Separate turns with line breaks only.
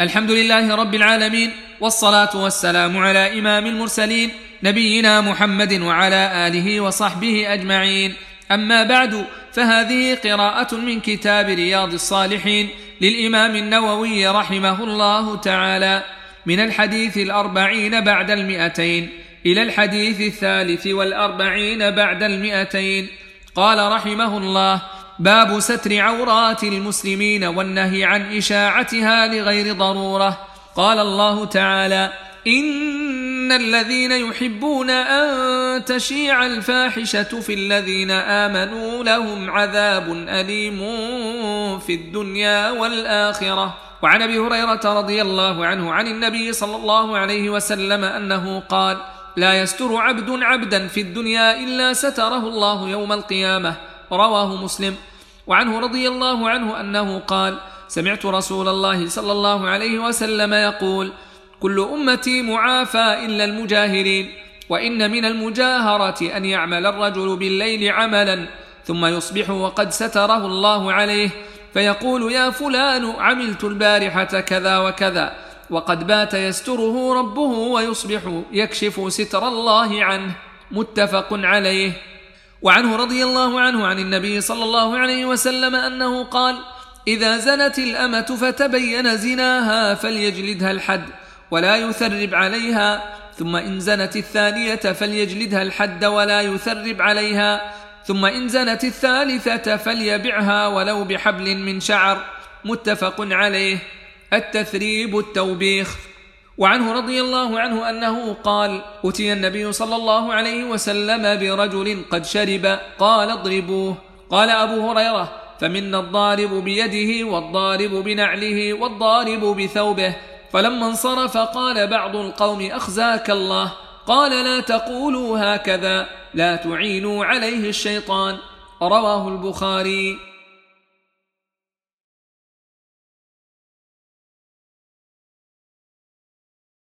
الحمد لله رب العالمين والصلاة والسلام على إمام المرسلين نبينا محمد وعلى آله وصحبه أجمعين. أما بعد فهذه قراءة من كتاب رياض الصالحين للإمام النووي رحمه الله تعالى من الحديث الأربعين بعد المئتين إلى الحديث الثالث والأربعين بعد المئتين. قال رحمه الله باب ستر عورات المسلمين والنهي عن إشاعتها لغير ضرورة. قال الله تعالى إن الذين يحبون أن تشيع الفاحشة في الذين آمنوا لهم عذاب أليم في الدنيا والآخرة. وعن أبي هريرة رضي الله عنه عن النبي صلى الله عليه وسلم أنه قال لا يستر عبد عبدا في الدنيا إلا ستره الله يوم القيامة. رواه مسلم. وعنه رضي الله عنه أنه قال سمعت رسول الله صلى الله عليه وسلم يقول كل أمتي معافى إلا المجاهرين وإن من المجاهره أن يعمل الرجل بالليل عملا ثم يصبح وقد ستره الله عليه فيقول يا فلان عملت البارحة كذا وكذا وقد بات يستره ربه ويصبح يكشف ستر الله عنه. متفق عليه. وعنه رضي الله عنه عن النبي صلى الله عليه وسلم أنه قال إذا زنت الأمة فتبين زناها فليجلدها الحد ولا يثرب عليها ثم إن زنت الثانية فليجلدها الحد ولا يثرب عليها ثم إن زنت الثالثة فليبعها ولو بحبل من شعر متفق عليه. التثريب التوبيخ. وعنه رضي الله عنه أنه قال أتي النبي صلى الله عليه وسلم برجل قد شرب قال اضربوه. قال أبو هريرة فمنا الضارب بيده والضارب بنعله والضارب بثوبه. فلما انصرف قال بعض القوم أخزاك الله. قال لا تقولوا هكذا لا تعينوا عليه الشيطان. رواه البخاري.